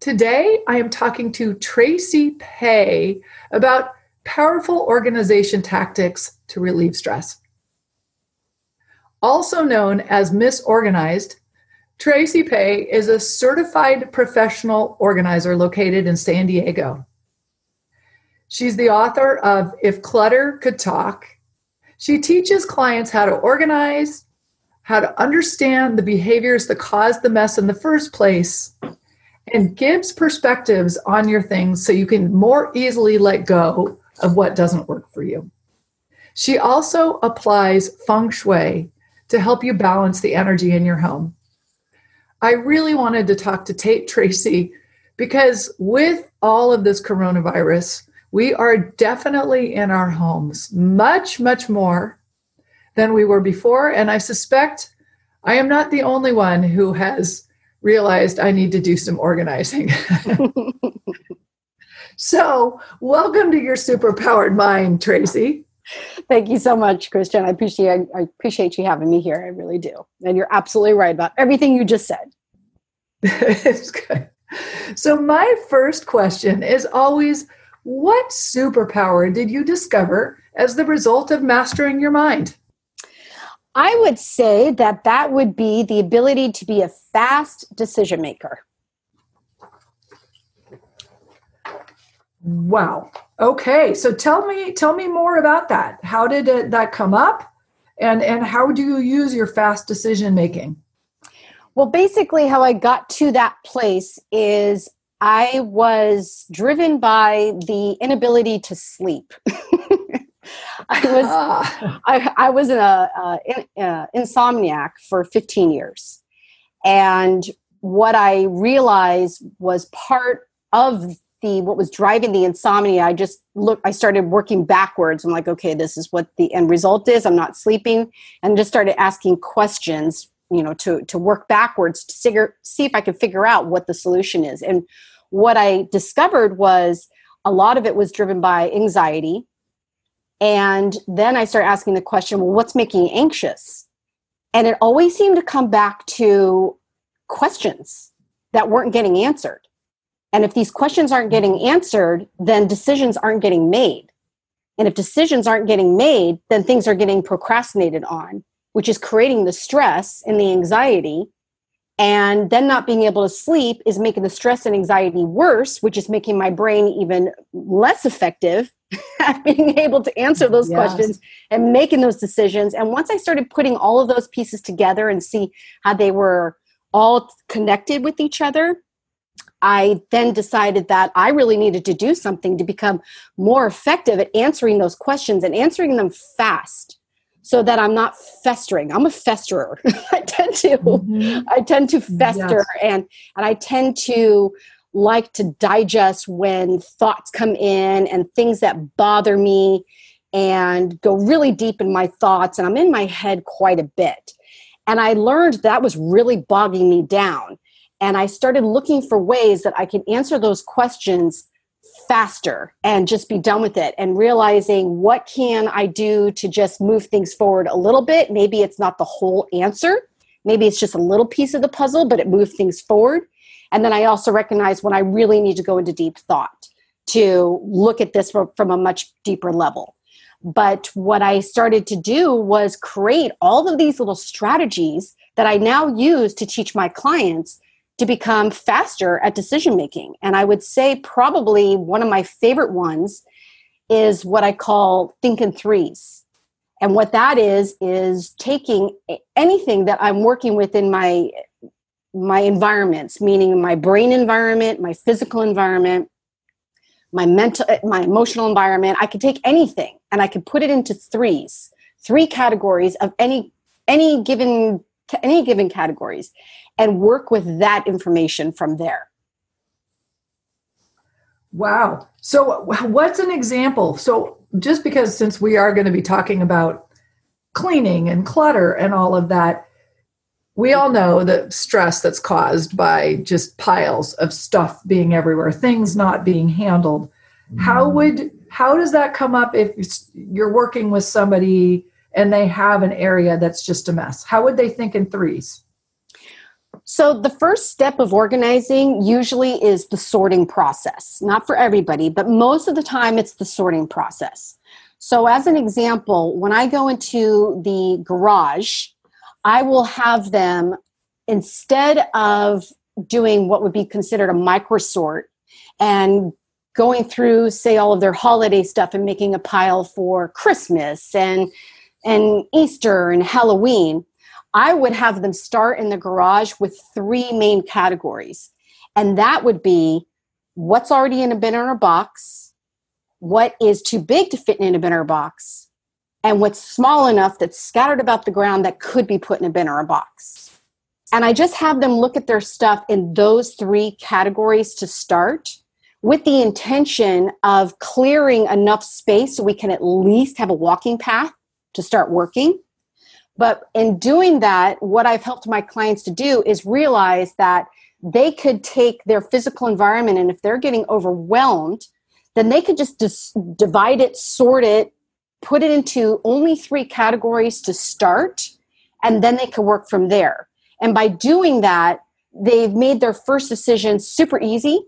Today, I am talking to Tracy Paye about powerful organization tactics to relieve stress. Also known as Miss Organized, Tracy Paye is a certified professional organizer located in San Diego. She's the author of If Clutter Could Talk. She teaches clients how to organize, how to understand the behaviors that caused the mess in the first place, and gives perspectives on your things so you can more easily let go of what doesn't work for you. She also applies feng shui to help you balance the energy in your home. I really wanted to talk to Tate Tracy because with all of this coronavirus, we are definitely in our homes much, much more than we were before. And I suspect I am not the only one who has realized I need to do some organizing. so, welcome to your superpowered mind, Tracy. Thank you so much, Kristen. I appreciate I appreciate you having me here. I really do. And you're absolutely right about everything you just said. it's good. So my first question is always what superpower did you discover as the result of mastering your mind? I would say that that would be the ability to be a fast decision maker. Wow. Okay. So tell me tell me more about that. How did it, that come up? And and how do you use your fast decision making? Well, basically how I got to that place is I was driven by the inability to sleep. I was ah. I, I was an uh, uh, insomniac for 15 years, and what I realized was part of the what was driving the insomnia. I just look. I started working backwards. I'm like, okay, this is what the end result is. I'm not sleeping, and just started asking questions. You know, to to work backwards to figure see if I could figure out what the solution is. And what I discovered was a lot of it was driven by anxiety and then I started asking the question, well, what's making you anxious? And it always seemed to come back to questions that weren't getting answered. And if these questions aren't getting answered, then decisions aren't getting made. And if decisions aren't getting made, then things are getting procrastinated on, which is creating the stress and the anxiety. And then not being able to sleep is making the stress and anxiety worse, which is making my brain even less effective being able to answer those yes. questions and making those decisions. And once I started putting all of those pieces together and see how they were all connected with each other, I then decided that I really needed to do something to become more effective at answering those questions and answering them fast so that I'm not festering. I'm a festerer. I tend to mm-hmm. I tend to fester yes. and and I tend to like to digest when thoughts come in and things that bother me and go really deep in my thoughts and I'm in my head quite a bit. And I learned that was really bogging me down. And I started looking for ways that I could answer those questions faster and just be done with it and realizing what can I do to just move things forward a little bit. Maybe it's not the whole answer. Maybe it's just a little piece of the puzzle, but it moved things forward. And then I also recognize when I really need to go into deep thought to look at this from, a much deeper level. But what I started to do was create all of these little strategies that I now use to teach my clients to become faster at decision making. And I would say probably one of my favorite ones is what I call think in threes. And what that is, is taking anything that I'm working with in my my environments, meaning my brain environment, my physical environment, my mental, eh, my emotional environment. I could take anything and I could put it into threes, three categories of any any given any given categories, and work with that information from there. Wow. So, what's an example? So, just because since we are going to be talking about cleaning and clutter and all of that, we all know the stress that's caused by just piles of stuff being everywhere, things not being handled. How mm-hmm. would how does that come up if you're working with somebody and they have an area that's just a mess? How would they think in threes? So, the first step of organizing usually is the sorting process. Not for everybody, but most of the time it's the sorting process. So, as an example, when I go into the garage, I will have them instead of doing what would be considered a micro sort and going through say all of their holiday stuff and making a pile for christmas and and easter and halloween I would have them start in the garage with three main categories. And that would be what's already in a bin or a box, what is too big to fit in a bin or a box, and what's small enough that's scattered about the ground that could be put in a bin or a box. And I just have them look at their stuff in those three categories to start with the intention of clearing enough space so we can at least have a walking path to start working but in doing that, what I've helped my clients to do is realize that they could take their physical environment and if they're getting overwhelmed, then they could just dis- divide it, sort it, put it into only three categories to start, and then they can work from there. And by doing that, they've made their first decision super easy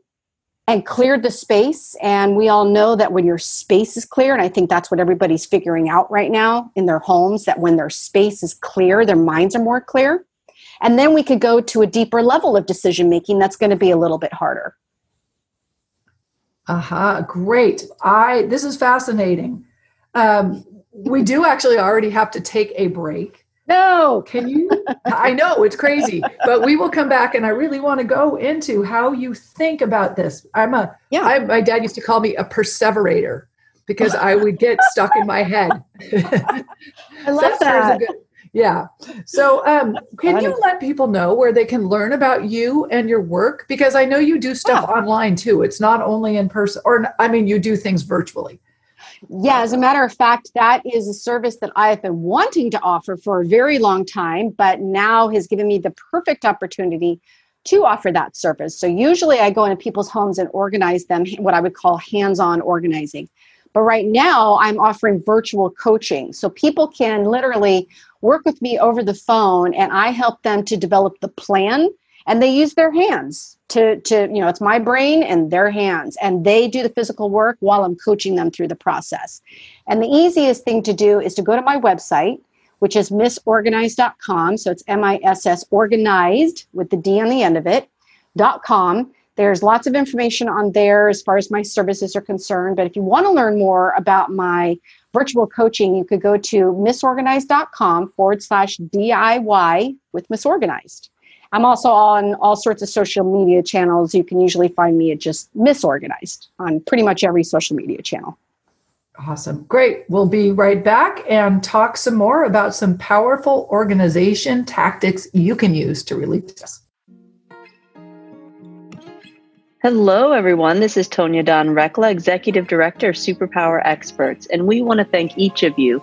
and cleared the space. And we all know that when your space is clear, and I think that's what everybody's figuring out right now in their homes, that when their space is clear, their minds are more clear. And then we could go to a deeper level of decision making that's going to be a little bit harder. Aha, uh-huh, great. I this is fascinating. Um, we do actually already have to take a break. No. Can you? I know it's crazy, but we will come back and I really want to go into how you think about this. I'm a, yeah. I, my dad used to call me a perseverator because I would get stuck in my head. I love that. Good, yeah. So, um, can you let people know where they can learn about you and your work? Because I know you do stuff yeah. online too. It's not only in person, or I mean, you do things virtually. Yeah, as a matter of fact, that is a service that I have been wanting to offer for a very long time, but now has given me the perfect opportunity to offer that service. So usually I go into people's homes and organize them, what I would call hands on organizing. But right now I'm offering virtual coaching. So people can literally work with me over the phone and I help them to develop the plan and they use their hands to to you know it's my brain and their hands and they do the physical work while i'm coaching them through the process. And the easiest thing to do is to go to my website which is missorganized.com so it's m-i-s-s organized with the d on the end of it dot com. There's lots of information on there as far as my services are concerned. But if you want to learn more about my virtual coaching you could go to missorganized.com forward slash diy with misorganized I'm also on all sorts of social media channels. You can usually find me at just misorganized on pretty much every social media channel. Awesome. Great. We'll be right back and talk some more about some powerful organization tactics you can use to relieve stress. Hello, everyone. This is Tonya Dawn Recla, Executive Director of Superpower Experts, and we want to thank each of you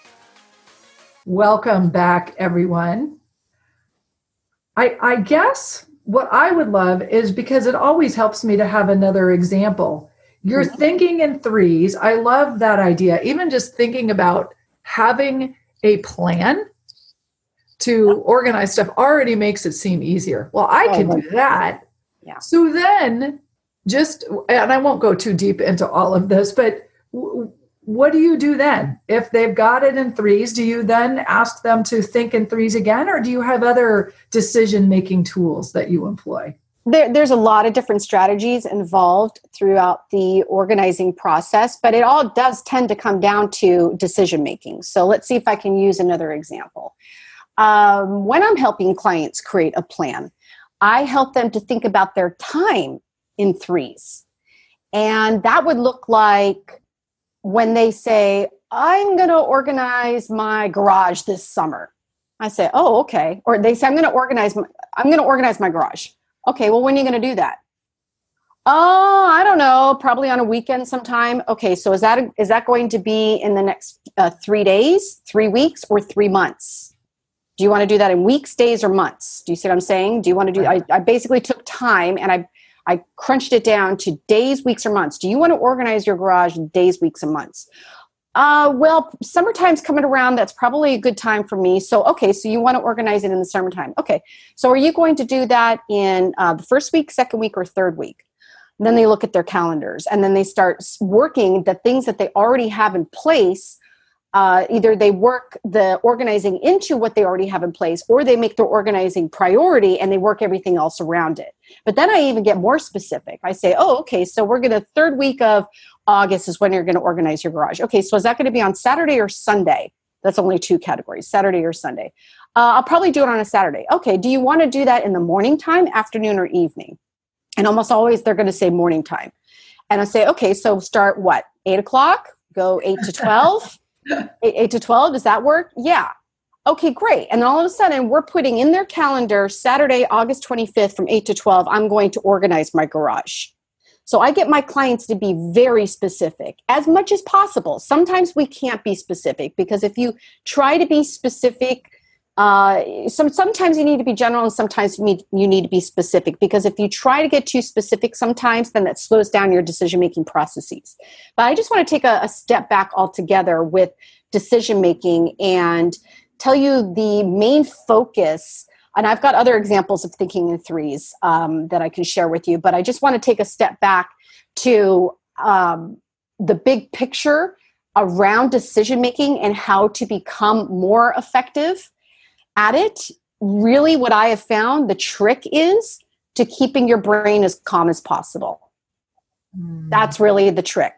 Welcome back, everyone. I, I guess what I would love is because it always helps me to have another example. You're mm-hmm. thinking in threes. I love that idea. Even just thinking about having a plan to organize stuff already makes it seem easier. Well, I can do that. Yeah. So then just and I won't go too deep into all of this, but what do you do then? If they've got it in threes do you then ask them to think in threes again or do you have other decision making tools that you employ? There, there's a lot of different strategies involved throughout the organizing process but it all does tend to come down to decision making so let's see if i can use another example. Um, when i'm helping clients create a plan i help them to think about their time in threes. And that would look like when they say, I'm going to organize my garage this summer. I say, "Oh, okay." Or they say, "I'm going to organize my, I'm going to organize my garage." Okay, well, when are you going to do that? Oh, I don't know. Probably on a weekend sometime. Okay, so is that is that going to be in the next uh, three days, three weeks, or three months? Do you want to do that in weeks, days, or months? Do you see what I'm saying? Do you want to do? I, I basically took time and I I crunched it down to days, weeks, or months. Do you want to organize your garage in days, weeks, and months? Uh, well, summertime's coming around. That's probably a good time for me. So, okay, so you want to organize it in the summertime. Okay, so are you going to do that in uh, the first week, second week, or third week? And then they look at their calendars and then they start working the things that they already have in place uh, either they work the organizing into what they already have in place or they make their organizing priority and they work everything else around it. But then i even get more specific. I say oh okay so we're going to third week of august is when you're going to organize your garage. Okay so is that going to be on saturday or sunday? That's only two categories saturday or sunday. Uh, i'll probably do it on a saturday. Okay do you want to do that in the morning time afternoon or evening? And almost always they're going to say morning time. And i say okay so start what 8 o'clock? Go 8 to 12 eight, eight to 12 does that work? Yeah. Okay great. And all of a sudden we're putting in their calendar saturday august 25th from 8 to 12 i'm going to organize my garage. So i get my clients to be very specific as much as possible. Sometimes we can't be specific because if you try to be specific uh, some, sometimes you need to be general and sometimes you need, you need to be specific because if you try to get too specific sometimes then that slows down your decision making processes. But i just want to take a, a step back altogether with decision making and tell you the main focus. And i've got other examples of thinking in threes um, that i can share with you but i just want to take a step back to um, the big picture around decision making and how to become more effective at it, really what I have found the trick is to keeping your brain as calm as possible. Mm. That's really the trick.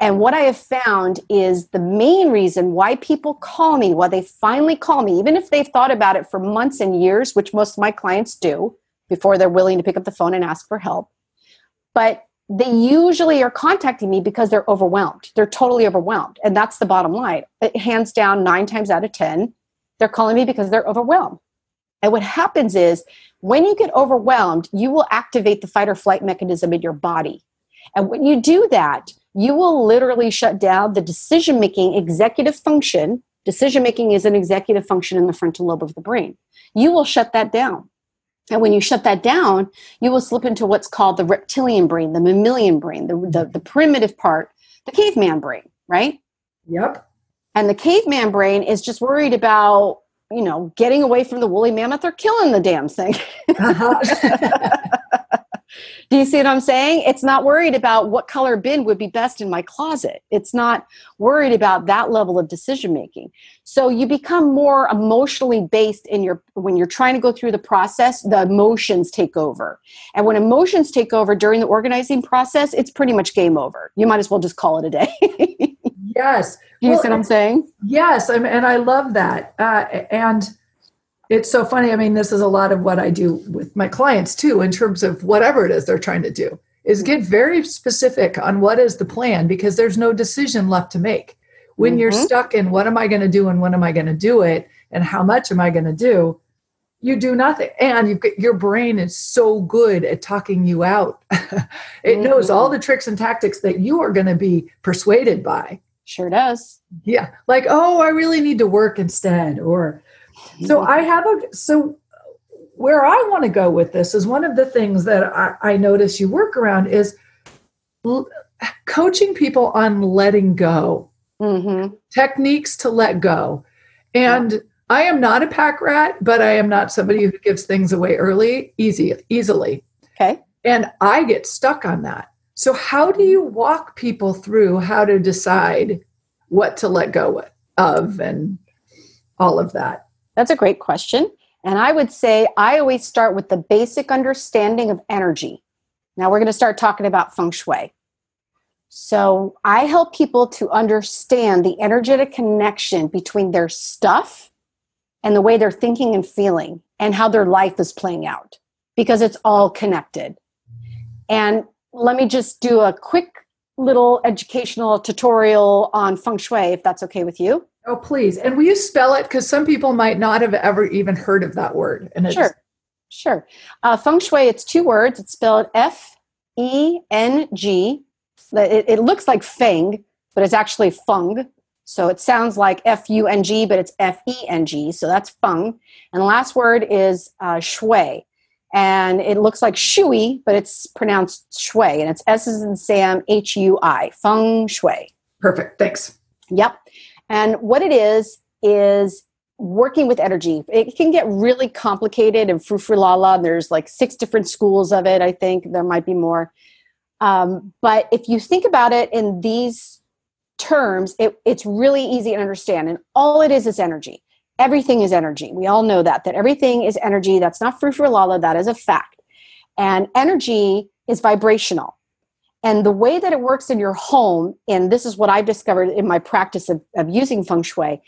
And what I have found is the main reason why people call me, why they finally call me, even if they've thought about it for months and years, which most of my clients do before they're willing to pick up the phone and ask for help. But they usually are contacting me because they're overwhelmed. They're totally overwhelmed. And that's the bottom line. Hands down, nine times out of 10, they're calling me because they're overwhelmed. And what happens is when you get overwhelmed, you will activate the fight or flight mechanism in your body. And when you do that, you will literally shut down the decision making executive function. Decision making is an executive function in the frontal lobe of the brain. You will shut that down. And when you shut that down, you will slip into what's called the reptilian brain, the mammalian brain, the, the, the primitive part, the caveman brain, right? Yep. And the caveman brain is just worried about, you know, getting away from the woolly mammoth or killing the damn thing. Uh-huh. Do you see what I'm saying? It's not worried about what color bin would be best in my closet. It's not worried about that level of decision making. So you become more emotionally based in your when you're trying to go through the process, the emotions take over. And when emotions take over during the organizing process, it's pretty much game over. You might as well just call it a day. yes. Do you well, see what I'm saying? Yes, I'm, and I love that. Uh, and it's so funny. I mean, this is a lot of what I do with my clients too, in terms of whatever it is they're trying to do, is get very specific on what is the plan because there's no decision left to make. When mm-hmm. you're stuck in what am I going to do and when am I going to do it and how much am I going to do, you do nothing. And you your brain is so good at talking you out. it mm-hmm. knows all the tricks and tactics that you are going to be persuaded by. Sure does. Yeah. Like, oh, I really need to work instead. Or, so I have a so where I want to go with this is one of the things that I, I notice you work around is l- coaching people on letting go, mm-hmm. techniques to let go. And yeah. I am not a pack rat, but I am not somebody who gives things away early, easy, easily. Okay. And I get stuck on that. So, how do you walk people through how to decide what to let go of and all of that? That's a great question. And I would say I always start with the basic understanding of energy. Now we're going to start talking about feng shui. So I help people to understand the energetic connection between their stuff and the way they're thinking and feeling and how their life is playing out because it's all connected. And let me just do a quick little educational tutorial on feng shui if that's okay with you. Oh, please. And will you spell it? Because some people might not have ever even heard of that word. And sure. Sure. Uh, feng shui, it's two words. It's spelled F E N G. It, it looks like feng, but it's actually feng. So it sounds like F U N G, but it's F E N G. So that's feng. And the last word is uh, shui. And it looks like shui, but it's pronounced shui. And it's S as in Sam, H U I. Feng shui. Perfect. Thanks. Yep. And what it is, is working with energy. It can get really complicated and frou-frou-la-la. There's like six different schools of it, I think. There might be more. Um, but if you think about it in these terms, it, it's really easy to understand. And all it is is energy. Everything is energy. We all know that, that everything is energy. That's not frou-frou-la-la. That is a fact. And energy is vibrational. And the way that it works in your home, and this is what I've discovered in my practice of, of using feng shui,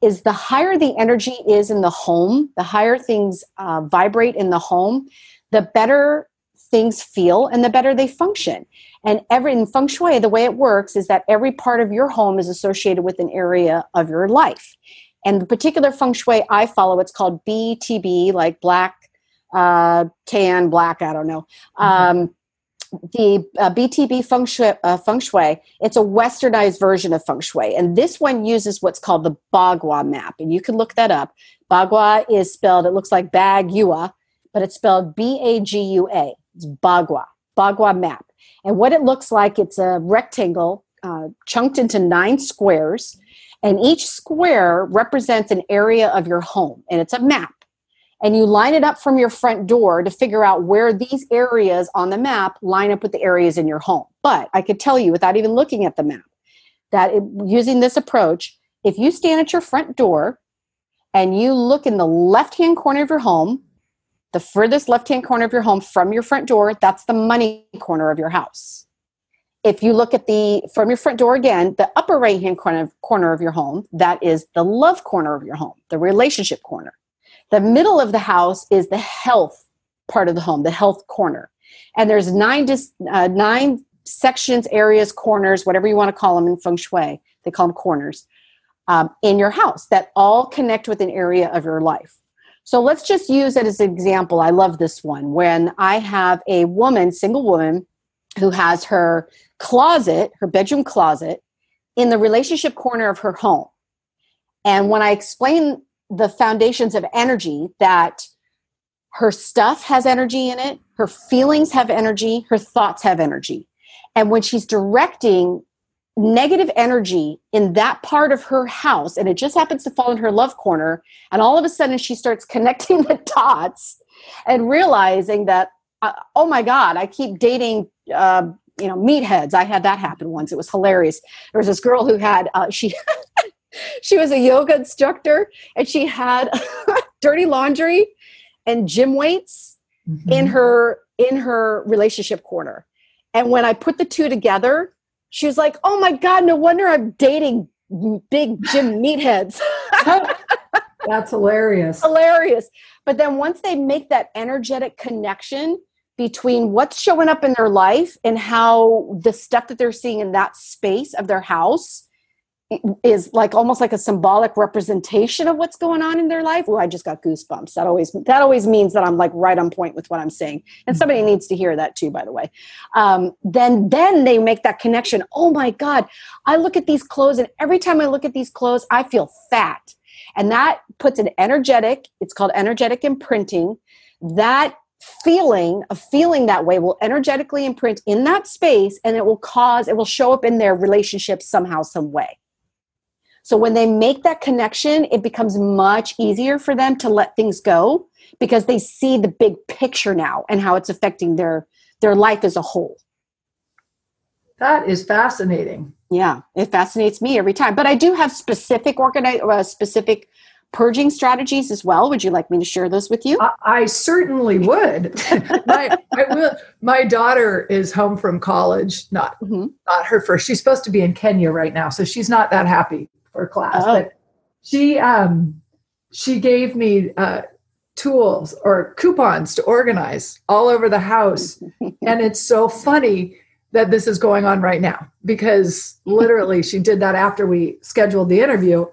is the higher the energy is in the home, the higher things uh, vibrate in the home, the better things feel and the better they function. And every in feng shui, the way it works is that every part of your home is associated with an area of your life. And the particular feng shui I follow, it's called BTB, like black, uh, tan, black, I don't know. Mm-hmm. Um, the uh, BTB feng shui, uh, feng shui, it's a westernized version of feng shui. And this one uses what's called the Bagua map. And you can look that up. Bagua is spelled, it looks like Bagua, but it's spelled B A G U A. It's Bagua, Bagua map. And what it looks like, it's a rectangle uh, chunked into nine squares. And each square represents an area of your home. And it's a map and you line it up from your front door to figure out where these areas on the map line up with the areas in your home. But I could tell you without even looking at the map that it, using this approach, if you stand at your front door and you look in the left hand corner of your home, the furthest left hand corner of your home from your front door, that's the money corner of your house. If you look at the from your front door again, the upper right hand corner, corner of your home, that is the love corner of your home, the relationship corner. The middle of the house is the health part of the home, the health corner. And there's nine, dis, uh, nine sections, areas, corners, whatever you want to call them in feng shui. They call them corners um, in your house that all connect with an area of your life. So let's just use it as an example. I love this one. When I have a woman, single woman, who has her closet, her bedroom closet, in the relationship corner of her home. And when I explain the foundations of energy that her stuff has energy in it, her feelings have energy, her thoughts have energy. And when she's directing negative energy in that part of her house, and it just happens to fall in her love corner, and all of a sudden she starts connecting the dots and realizing that, uh, oh my God, I keep dating. Uh, you know, meatheads. I had that happen once. It was hilarious. There was this girl who had uh, she she was a yoga instructor and she had dirty laundry and gym weights mm-hmm. in her in her relationship corner. And when i put the two together she was like oh my god no wonder i'm dating big gym meatheads. That's hilarious. Hilarious. But then once they make that energetic connection between what's showing up in their life and how the stuff that they're seeing in that space of their house is like almost like a symbolic representation of what's going on in their life. Oh, I just got goosebumps. That always that always means that I'm like right on point with what I'm saying, and somebody mm-hmm. needs to hear that too. By the way, um, then then they make that connection. Oh my God, I look at these clothes, and every time I look at these clothes, I feel fat, and that puts an energetic. It's called energetic imprinting. That feeling of feeling that way will energetically imprint in that space and it will cause it will show up in their relationship somehow some way so when they make that connection, it becomes much easier for them to let things go because they see the big picture now and how it's affecting their their life as a whole. That is fascinating. Yeah, it fascinates me every time. But I do have specific organize, uh, specific purging strategies as well. Would you like me to share those with you? I, I certainly would. my, I will. My daughter is home from college. Not mm-hmm. not her first. She's supposed to be in Kenya right now, so she's not that happy for class. Oh. But she um she gave me uh, tools or coupons to organize all over the house, and it's so funny that this is going on right now because literally she did that after we scheduled the interview.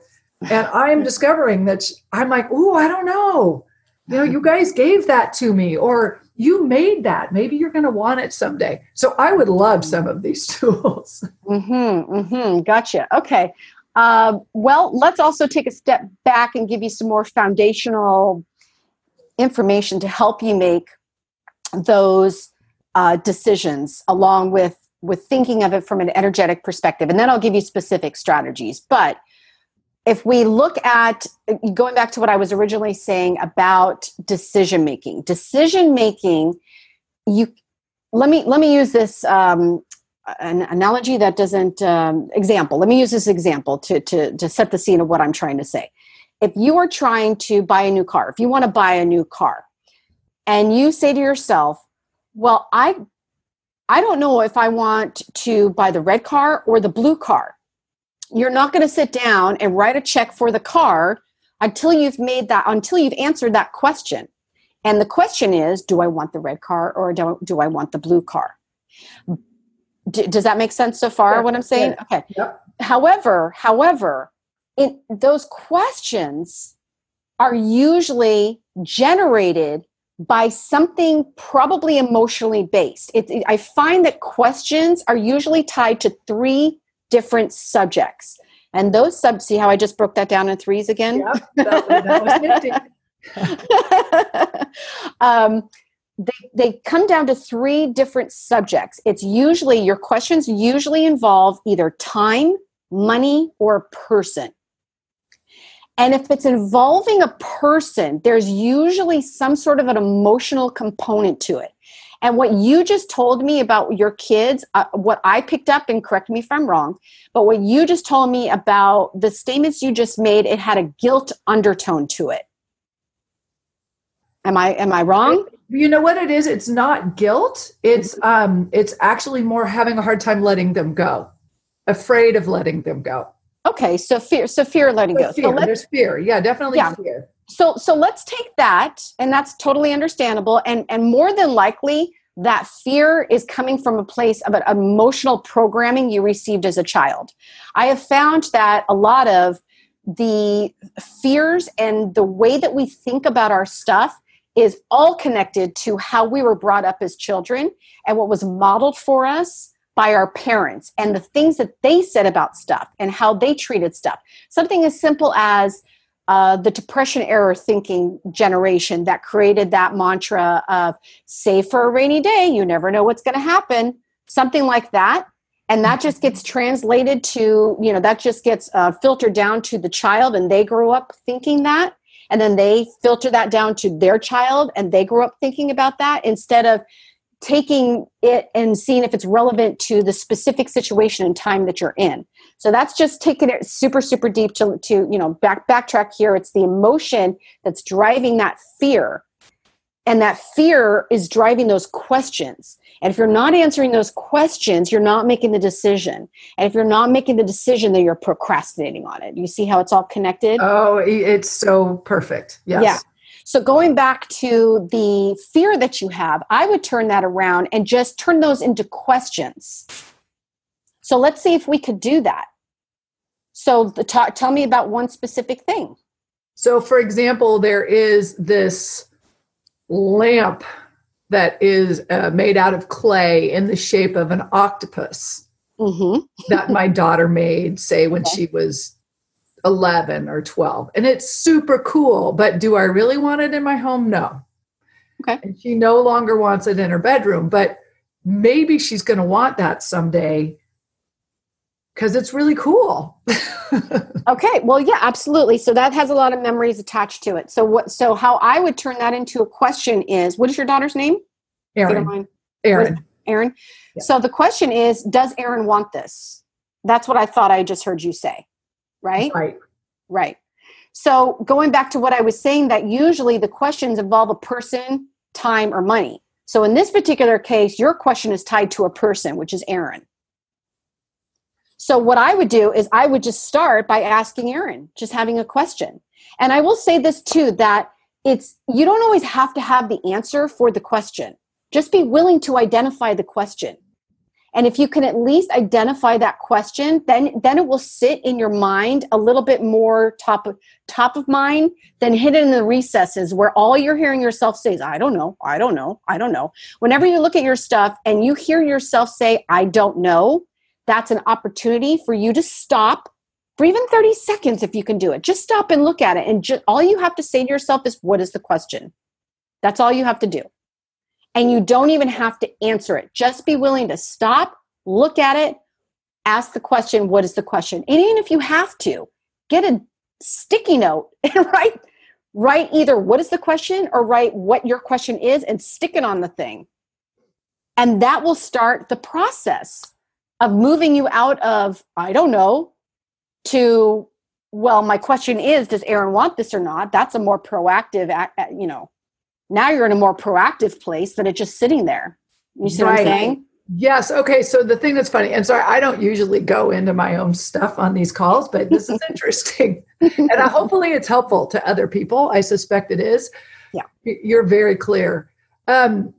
And i'm discovering that she, i'm like oh i don't know. You know you guys gave that to me or you made that. Maybe you're going to want it someday. So i would love some of these tools. Mm-hmm, mm-hmm. gotcha. Okay uh, well let's also take a step back and give you some more foundational information to help you make those uh, decisions along with with thinking of it from an energetic perspective. And then i'll give you specific strategies. But if we look at going back to what i was originally saying about decision making decision making you let me let me use this um, an analogy that doesn't um, example let me use this example to, to to set the scene of what i'm trying to say. If you are trying to buy a new car if you want to buy a new car and you say to yourself well i i don't know if i want to buy the red car or the blue car you're not going to sit down and write a check for the car until you've made that until you've answered that question. And the question is do i want the red car or do, do i want the blue car D- does that make sense so far what i'm saying yeah. okay yep. however however in those questions are usually generated by something probably emotionally based. It, it, I find that questions are usually tied to three different subjects. And those sub, see how I just broke that down in threes again? Yeah, that, that um, they, they come down to three different subjects. It's usually, your questions usually involve either time, money, or person. And if it's involving a person, there's usually some sort of an emotional component to it. And what you just told me about your kids, uh, what I picked up, and correct me if I'm wrong, but what you just told me about the statements you just made, it had a guilt undertone to it. Am I am I wrong? You know what it is? It's not guilt. It's um it's actually more having a hard time letting them go. Afraid of letting them go. Okay, so fear so fear letting go. Fear. So There's fear. Yeah, definitely yeah. fear so so let's take that and that's totally understandable and and more than likely that fear is coming from a place of an emotional programming you received as a child i have found that a lot of the fears and the way that we think about our stuff is all connected to how we were brought up as children and what was modeled for us by our parents and the things that they said about stuff and how they treated stuff. Something as simple as uh, the depression era thinking generation that created that mantra of save for a rainy day you never know what's going to happen something like that and that just gets translated to you know that just gets uh, filtered down to the child and they grow up thinking that and then they filter that down to their child and they grow up thinking about that instead of taking it and seeing if it's relevant to the specific situation and time that you're in. So that's just taking it super super deep to, to you know back backtrack here. It's the emotion that's driving that fear and that fear is driving those questions. And if you're not answering those questions you're not making the decision. And if you're not making the decision then you're procrastinating on it. You see how it's all connected? Oh it's so perfect. Yes. Yeah. So, going back to the fear that you have, I would turn that around and just turn those into questions. So, let's see if we could do that. So, the, t- tell me about one specific thing. So, for example, there is this lamp that is uh, made out of clay in the shape of an octopus mm-hmm. that my daughter made, say, when okay. she was 11 or 12 and it's super cool but do i really want it in my home no okay and she no longer wants it in her bedroom but maybe she's going to want that someday because it's really cool okay well yeah absolutely so that has a lot of memories attached to it so what so how i would turn that into a question is what is your daughter's name Erin. Aaron. Aaron. Yeah. So the question is, does Aaron want this? That's what I thought I just heard you say, right? Right. Right. So going back to what I was saying, that usually the questions involve a person, time, or money. So in this particular case, your question is tied to a person, which is Aaron. So what I would do is I would just start by asking Aaron, just having a question. And I will say this too that it's you don't always have to have the answer for the question. Just be willing to identify the question. And if you can at least identify that question, then then it will sit in your mind a little bit more top of top of mind than hidden in the recesses where all you're hearing yourself say is, I don't know, I don't know, I don't know. Whenever you look at your stuff and you hear yourself say, I don't know, that's an opportunity for you to stop for even 30 seconds if you can do it. Just stop and look at it. And all you have to say to yourself is, What is the question? That's all you have to do. And you don't even have to answer it. Just be willing to stop, look at it, ask the question, What is the question? And even if you have to, get a sticky note and write, write either what is the question or write what your question is and stick it on the thing. And that will start the process of moving you out of, I don't know, to well my question is does aaron want this or not? That's a more proactive you know now you're in a more proactive place than it just sitting there. You see right. what i'm saying? Yes. Okay. So the thing that's funny and sorry i don't usually go into my own stuff on these calls but this is interesting. And I, hopefully it's helpful to other people. I suspect it is. Yeah. You're very clear. Um,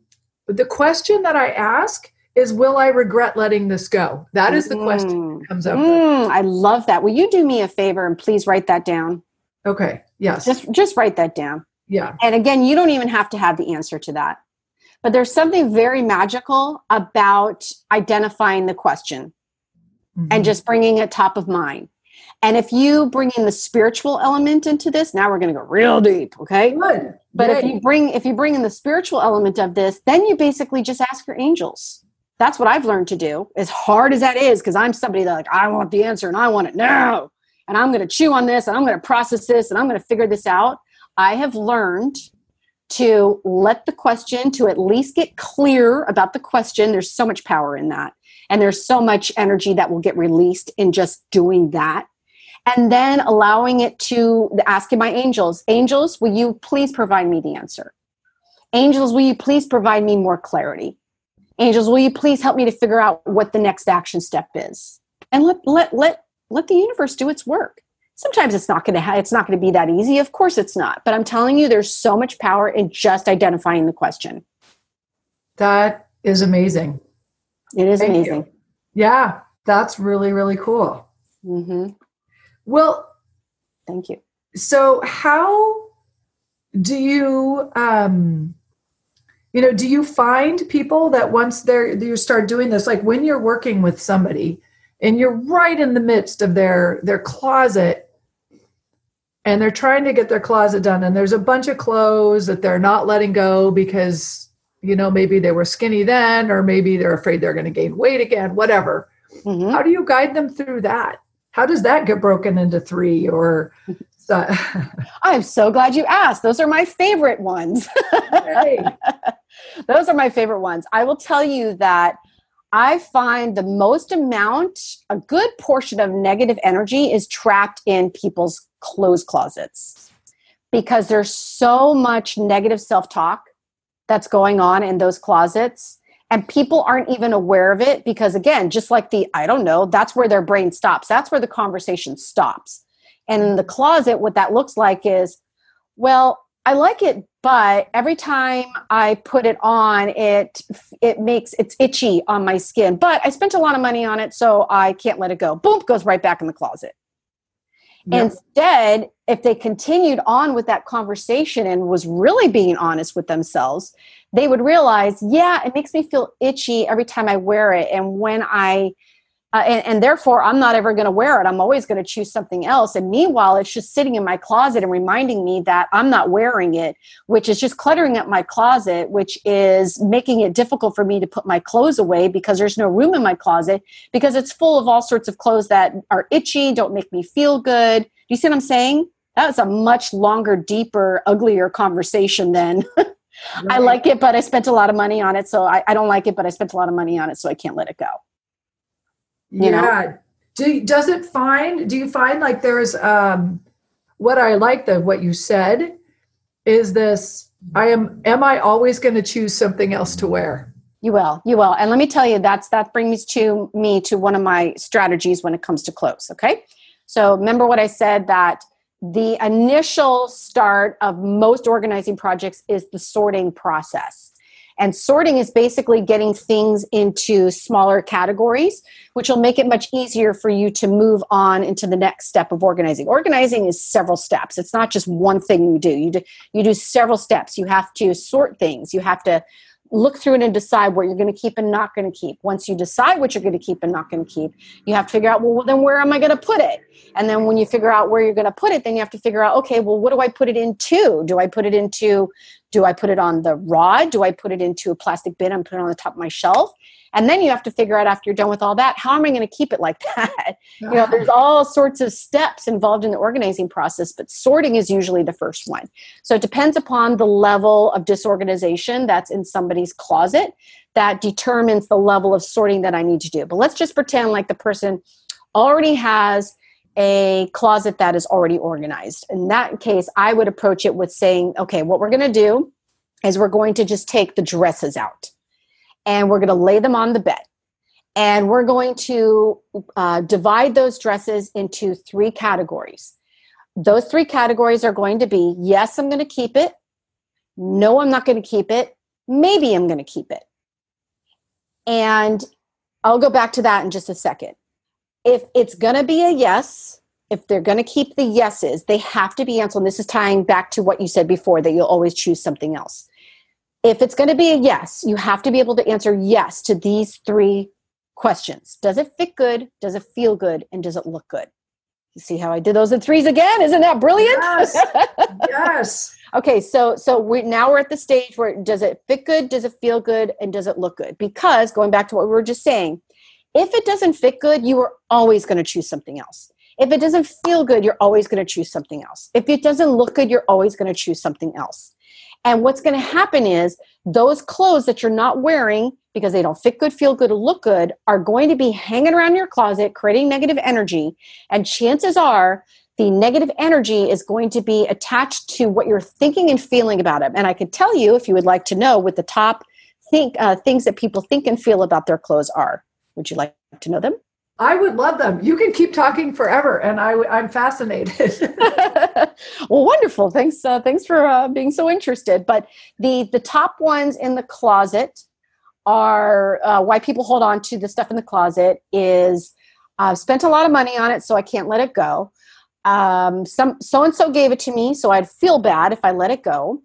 the question that i ask is will I regret letting this go? That is the mm. question that comes up. Mm, I love that. Will you do me a favor and please write that down? Okay. Yes. Just just write that down. Yeah. And again, you don't even have to have the answer to that. But there's something very magical about identifying the question mm-hmm. and just bringing it top of mind. And if you bring in the spiritual element into this, now we're going to go real deep, okay? Good. But if you bring if you bring in the spiritual element of this, then you basically just ask your angels that's what I've learned to do. As hard as that is, because I'm somebody that like I want the answer and I want it now, and I'm going to chew on this and I'm going to process this and I'm going to figure this out. I have learned to let the question to at least get clear about the question. There's so much power in that, and there's so much energy that will get released in just doing that. And then allowing it to asking my angels, angels, will you please provide me the answer? Angels, will you please provide me more clarity? Angels will you please help me to figure out what the next action step is? And let let let let the universe do its work. Sometimes it's not going to ha- it's not going to be that easy. Of course it's not. But i'm telling you there's so much power in just identifying the question. That is amazing. It is Thank amazing. You. yeah that's really really cool. Mm-hmm. well thank you. so how do you um you know do you find people that once they're you start doing this like when you're working with somebody and you're right in the midst of their their closet and they're trying to get their closet done and there's a bunch of clothes that they're not letting go because you know maybe they were skinny then or maybe they're afraid they're going to gain weight again whatever mm-hmm. how do you guide them through that how does that get broken into three or so, i'm so glad you asked those are my favorite ones Those are my favorite ones. I will tell you that I find the most amount, a good portion of negative energy is trapped in people's clothes closets because there's so much negative self talk that's going on in those closets. And people aren't even aware of it because, again, just like the I don't know, that's where their brain stops. That's where the conversation stops. And in the closet, what that looks like is, well, I like it, but every time I put it on, it it makes it's itchy on my skin. But I spent a lot of money on it, so I can't let it go. Boom, goes right back in the closet. Yep. Instead, if they continued on with that conversation and was really being honest with themselves, they would realize, yeah, it makes me feel itchy every time I wear it. And when I uh, and, and, therefore i'm not ever going to wear it i'm always going to choose something else and meanwhile it's just sitting in my closet and reminding me that i'm not wearing it which is just cluttering up my closet which is making it difficult for me to put my clothes away because there's no room in my closet because it's full of all sorts of clothes that are itchy don't make me feel good do you see what i'm saying that was a much longer deeper uglier conversation than. I like it, but I spent a lot of money on it. So I, I, don't like it, but I spent a lot of money on it. So I can't let it go. You yeah. Know? Do, does it find, do you find like there's, um, what I like the, what you said is this, I am, am I always going to choose something else to wear? You will, you will. And let me tell you, that's, that brings to me to one of my strategies when it comes to clothes. Okay. So remember what I said that the initial start of most organizing projects is the sorting process. And sorting is basically getting things into smaller categories, which will make it much easier for you to move on into the next step of organizing. Organizing is several steps. It's not just one thing you do. You do you do several steps. You have to sort things. You have to look through it and decide what you're going to keep and not going to keep. Once you decide what you're going to keep and not going to keep, you have to figure out, well, then where am I going to put it? And then when you figure out where you're going to put it, then you have to figure out, okay, well, what do I put it into? Do I put it into, do I put it on the rod? Do I put it into a plastic bin and put it on the top of my shelf? And then you have to figure out after you're done with all that, how am I going to keep it like that? you know, there's all sorts of steps involved in the organizing process, but sorting is usually the first one. So it depends upon the level of disorganization that's in somebody's closet that determines the level of sorting that I need to do. But let's just pretend like the person already has a closet that is already organized. In that case, I would approach it with saying, okay, what we're going to do is we're going to just take the dresses out and we're going to lay them on the bed. And we're going to uh, divide those dresses into three categories. Those three categories are going to be yes, I'm going to keep it. No, I'm not going to keep it. Maybe I'm going to keep it. And I'll go back to that in just a second. If it's going to be a yes, if they're going to keep the yeses, they have to be answered. And this is tying back to what you said before that you'll always choose something else if it's going to be a yes, you have to be able to answer yes to these three questions. Does it fit good? Does it feel good? And does it look good? You see how I did those in threes again? Isn't that brilliant? Yes. yes. okay, so so we now we're at the stage where does it fit good? Does it feel good? And does it look good? Because going back to what we were just saying, if it doesn't fit good, you are always going to choose something else. If it doesn't feel good, you're always going to choose something else. If it doesn't look good, you're always going to choose something else. And what's going to happen is those clothes that you're not wearing because they don't fit good, feel good, or look good are going to be hanging around your closet, creating negative energy. And chances are the negative energy is going to be attached to what you're thinking and feeling about them. And I could tell you, if you would like to know, what the top think uh, things that people think and feel about their clothes are. Would you like to know them? I would love them. You can keep talking forever, and I, am fascinated. well, wonderful. Thanks. Uh, thanks for uh, being so interested. But the the top ones in the closet are uh, why people hold on to the stuff in the closet is I've spent a lot of money on it, so I can't let it go. Um, some so and so gave it to me, so I'd feel bad if I let it go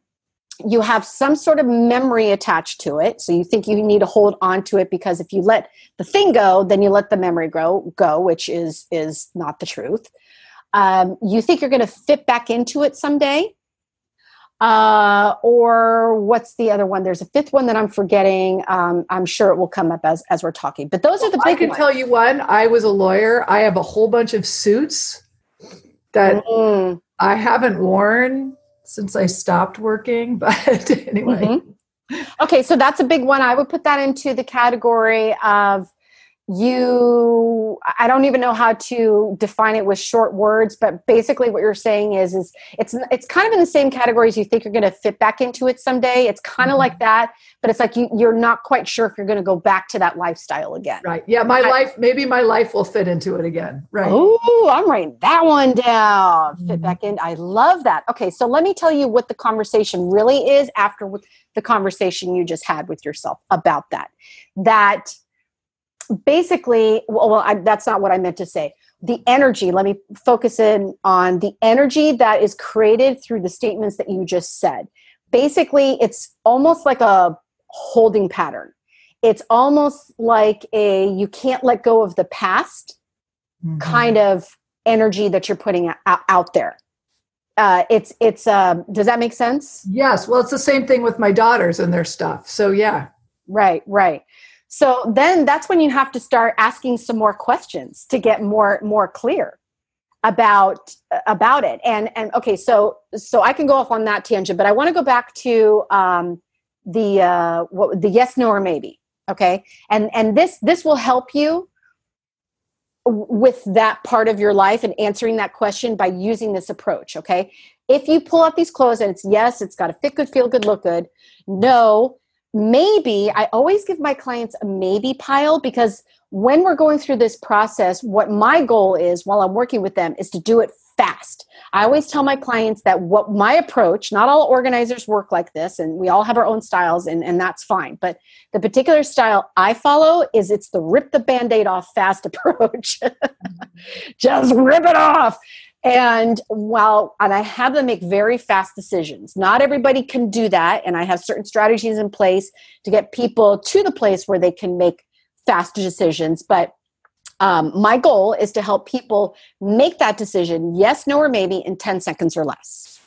you have some sort of memory attached to it. So you think you need to hold on to it because if you let the thing go then you let the memory grow go which is is not the truth. Um, you think you're going to fit back into it someday? Uh, or what's the other one? There's a fifth one that i'm forgetting. Um, i'm sure it will come up as as we're talking but those are the big i can ones. tell you one. I was a lawyer. I have a whole bunch of suits that mm. i haven't worn since I stopped working. But anyway. Mm-hmm. Okay, so that's a big one. I would put that into the category of you i don't even know how to define it with short words but basically what you're saying is is it's it's kind of in the same categories you think you're going to fit back into it someday. It's kind of mm-hmm. like that but it's like you, you're not quite sure if you're going to go back to that lifestyle again. Right. Yeah my I, life maybe my life will fit into it again. Right. Oh i'm writing that one down. Fit mm-hmm. back in. I love that. Okay so let me tell you what the conversation really is after the conversation you just had with yourself about that. That basically well, well I, that's not what i meant to say. The energy let me focus in on the energy that is created through the statements that you just said. Basically it's almost like a holding pattern. It's almost like a you can't let go of the past mm-hmm. kind of energy that you're putting out, out there. Uh, it's it's uh, does that make sense? Yes. Well it's the same thing with my daughters and their stuff. So yeah. Right right so then that's when you have to start asking some more questions to get more more clear. about about it and and okay so so i can go off on that tangent but i want to go back to um the uh what the yes no or maybe okay and and this this will help you with that part of your life and answering that question by using this approach okay if you pull out these clothes and it's yes it's got to fit good feel good look good no maybe i always give my clients a maybe pile because when we're going through this process what my goal is while i'm working with them is to do it fast. I always tell my clients that what my approach not all organizers work like this and we all have our own styles and, and that's fine but the particular style i follow is it's the rip the band-aid off fast approach. Mm-hmm. Just rip it off and while and i have them make very fast decisions. Not everybody can do that and i have certain strategies in place to get people to the place where they can make fast decisions but um, my goal is to help people make that decision yes no or maybe in 10 seconds or less.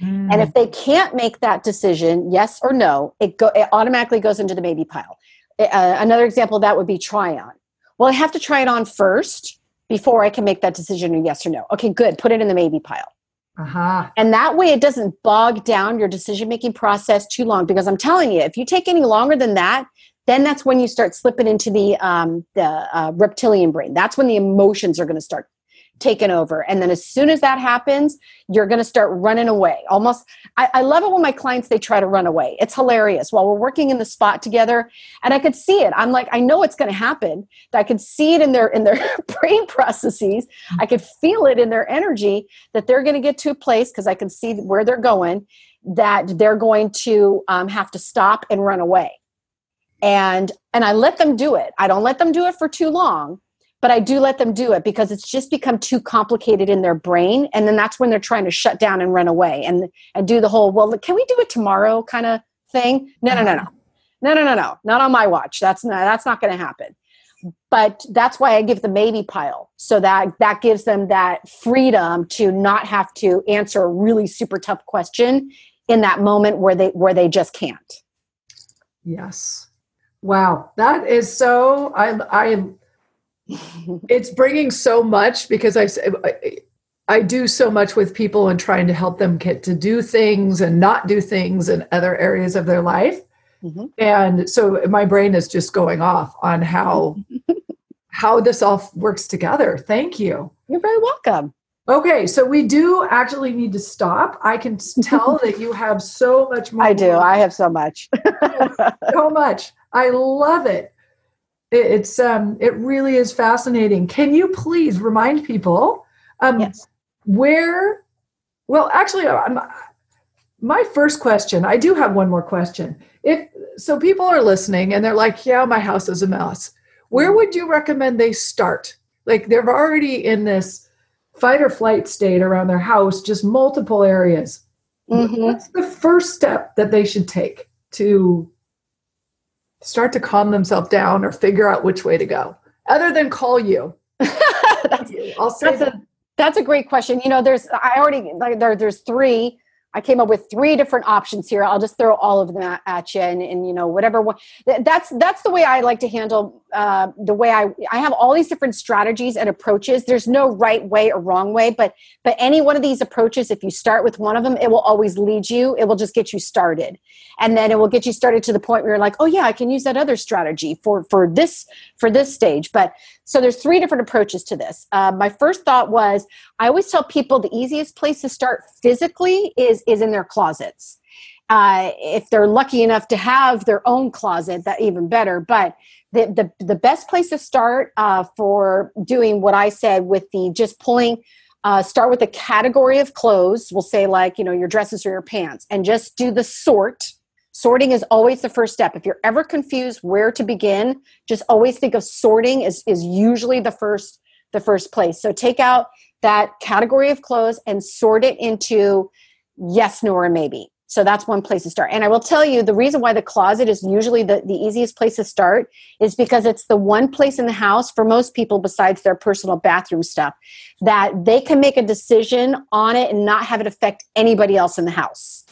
Mm. and if they can't make that decision yes or no it, go, it automatically goes into the maybe pile. Uh, another example of that would be try on. Well i have to try it on first before I can make that decision or yes or no. Okay, good. Put it in the maybe pile. Uh-huh. And that way it doesn't bog down your decision making process too long because I'm telling you, if you take any longer than that, then that's when you start slipping into the um, the uh, reptilian brain. That's when the emotions are going to start taken over. And then as soon as that happens, you're going to start running away. Almost, I, I, love it when my clients they try to run away. It's hilarious. While we're working in the spot together, and I could see it. I'm like, I know it's going to happen. I could see it in their in their brain processes. I could feel it in their energy that they're going to get to a place because I can see where they're going. That they're going to um, have to stop and run away. And and I let them do it. I don't let them do it for too long but I do let them do it because it's just become too complicated in their brain. And then that's when they're trying to shut down and run away and, and do the whole, well, can we do it tomorrow kind of thing? No, no, no, no. No, no, no, no. Not on my watch. That's not, that's not going to happen. But that's why I give the maybe pile. So that that gives them that freedom to not have to answer a really super tough question in that moment where they where they just can't. Yes. Wow. That is so I I it's bringing so much because I, I, I do so much with people and trying to help them get to do things and not do things in other areas of their life. Mm-hmm. And so my brain is just going off on how how this all works together. Thank you. You're very welcome. Okay, so we do actually need to stop. I can tell that you have so much more. I do. I have so much. so much. I love it it's um, it really is fascinating. Can you please remind people um, yes. where? Well, actually, I'm, my first question. I do have one more question. If so, people are listening and they're like, "Yeah, my house is a mess." Where mm-hmm. would you recommend they start? Like they're already in this fight or flight state around their house, just multiple areas. Mm-hmm. What's the first step that they should take to start to calm themselves down or figure out which way to go other than call you that's, I'll say that's that. a that's a great question you know there's i already like there, there's three I came up with three different options here. I'll just throw all of them at you, and, and you know whatever. One, that's that's the way I like to handle uh, the way I I have all these different strategies and approaches. There's no right way or wrong way, but but any one of these approaches, if you start with one of them, it will always lead you. It will just get you started, and then it will get you started to the point where you're like, oh yeah, I can use that other strategy for for this for this stage. But so there's three different approaches to this. Uh, my first thought was I always tell people the easiest place to start physically is is in their closets. Uh, if they're lucky enough to have their own closet, that even better. But the the, the best place to start uh, for doing what I said with the just pulling. Uh, start with a category of clothes. We'll say like you know your dresses or your pants, and just do the sort sorting is always the first step if you're ever confused where to begin just always think of sorting is, is usually the first the first place so take out that category of clothes and sort it into yes no or maybe so that's one place to start and i will tell you the reason why the closet is usually the, the easiest place to start is because it's the one place in the house for most people besides their personal bathroom stuff that they can make a decision on it and not have it affect anybody else in the house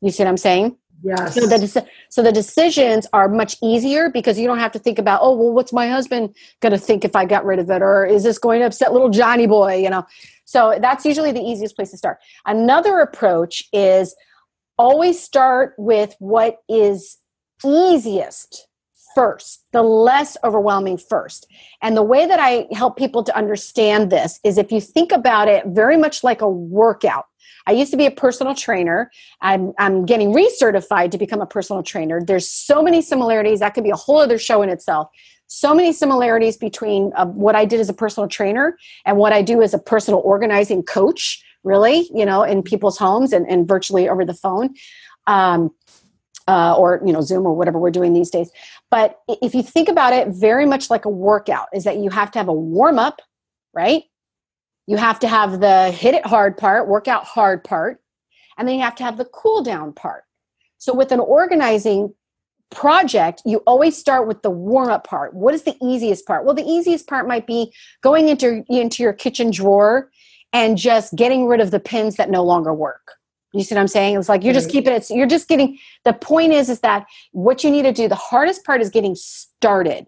you see what i'm saying Yes. So the, so the decisions are much easier because you don't have to think about, oh, well, what's my husband going to think if I got rid of it? Or is this going to upset little Johnny boy? You know, so that's usually the easiest place to start. Another approach is always start with what is easiest first, the less overwhelming first. And the way that I help people to understand this is if you think about it very much like a workout. I used to be a personal trainer. I'm, I'm getting recertified to become a personal trainer. There's so many similarities. That could be a whole other show in itself. So many similarities between uh, what I did as a personal trainer and what I do as a personal organizing coach, really, you know, in people's homes and, and virtually over the phone. Um, uh, or you know zoom or whatever we're doing these days. But if you think about it very much like a workout is that you have to have a warm up right? You have to have the hit it hard part workout hard part and then you have to have the cool down part. So with an organizing project you always start with the warm up part. What is the easiest part? Well the easiest part might be going into into your kitchen drawer and just getting rid of the pins that no longer work you see what I'm saying? It's like you're just mm-hmm. keeping it. You're just getting. The point is, is that what you need to do. The hardest part is getting started.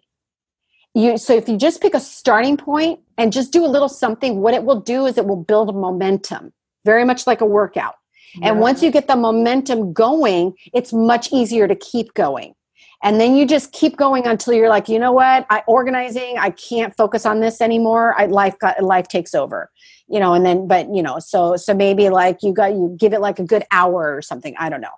You so if you just pick a starting point and just do a little something, what it will do is it will build momentum, very much like a workout. Yeah. And once you get the momentum going, it's much easier to keep going. And then you just keep going until you're like, you know what? I organizing. I can't focus on this anymore. I life got life takes over you know and then but you know so so maybe like you got you give it like a good hour or something i don't know.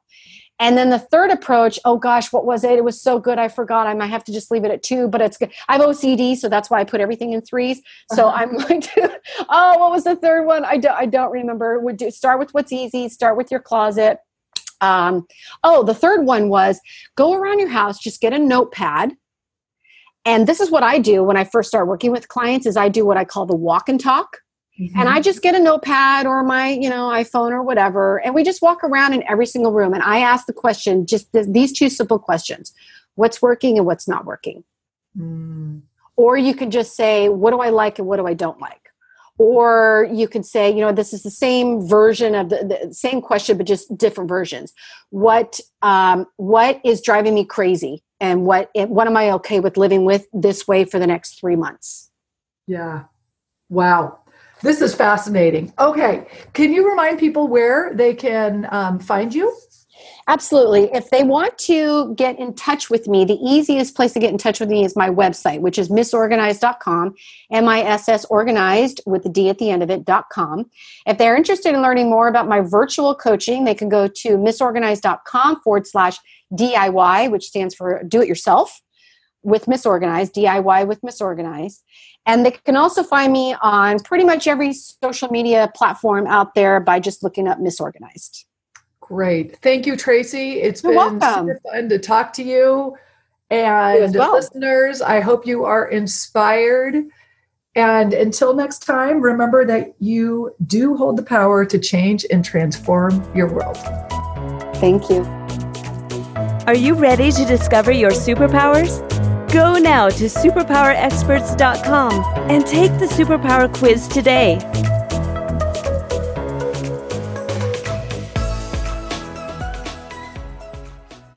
And then the third approach oh gosh what was it? It was so good i forgot i might have to just leave it at two but it's good. I have ocd so that's why i put everything in threes. So uh-huh. i'm going to oh what was the third one? I don't i don't remember. Would do start with what's easy start with your closet. Um, oh the third one was go around your house just get a notepad. And this is what i do when i first start working with clients is i do what i call the walk and talk Mm-hmm. And I just get a notepad or my, you know, iPhone or whatever, and we just walk around in every single room. And I ask the question, just th- these two simple questions: what's working and what's not working. Mm. Or you can just say, what do I like and what do I don't like. Or you could say, you know, this is the same version of the, the same question, but just different versions. What um, what is driving me crazy, and what what am I okay with living with this way for the next three months? Yeah. Wow. This is fascinating. Okay. Can you remind people where they can um, find you? Absolutely. If they want to get in touch with me, the easiest place to get in touch with me is my website, which is missorganized.com, M-I-S-S organized with the D at the end of it.com. If they're interested in learning more about my virtual coaching, they can go to missorganized.com forward slash DIY, which stands for do it yourself with Miss Organized, DIY with Miss Organized. And they can also find me on pretty much every social media platform out there by just looking up Miss Organized. Great. Thank you, Tracy. It's You're been welcome. super fun to talk to you. And well. listeners, I hope you are inspired. And until next time, remember that you do hold the power to change and transform your world. Thank you. Are you ready to discover your superpowers? Go now to superpowerexperts.com and take the superpower quiz today.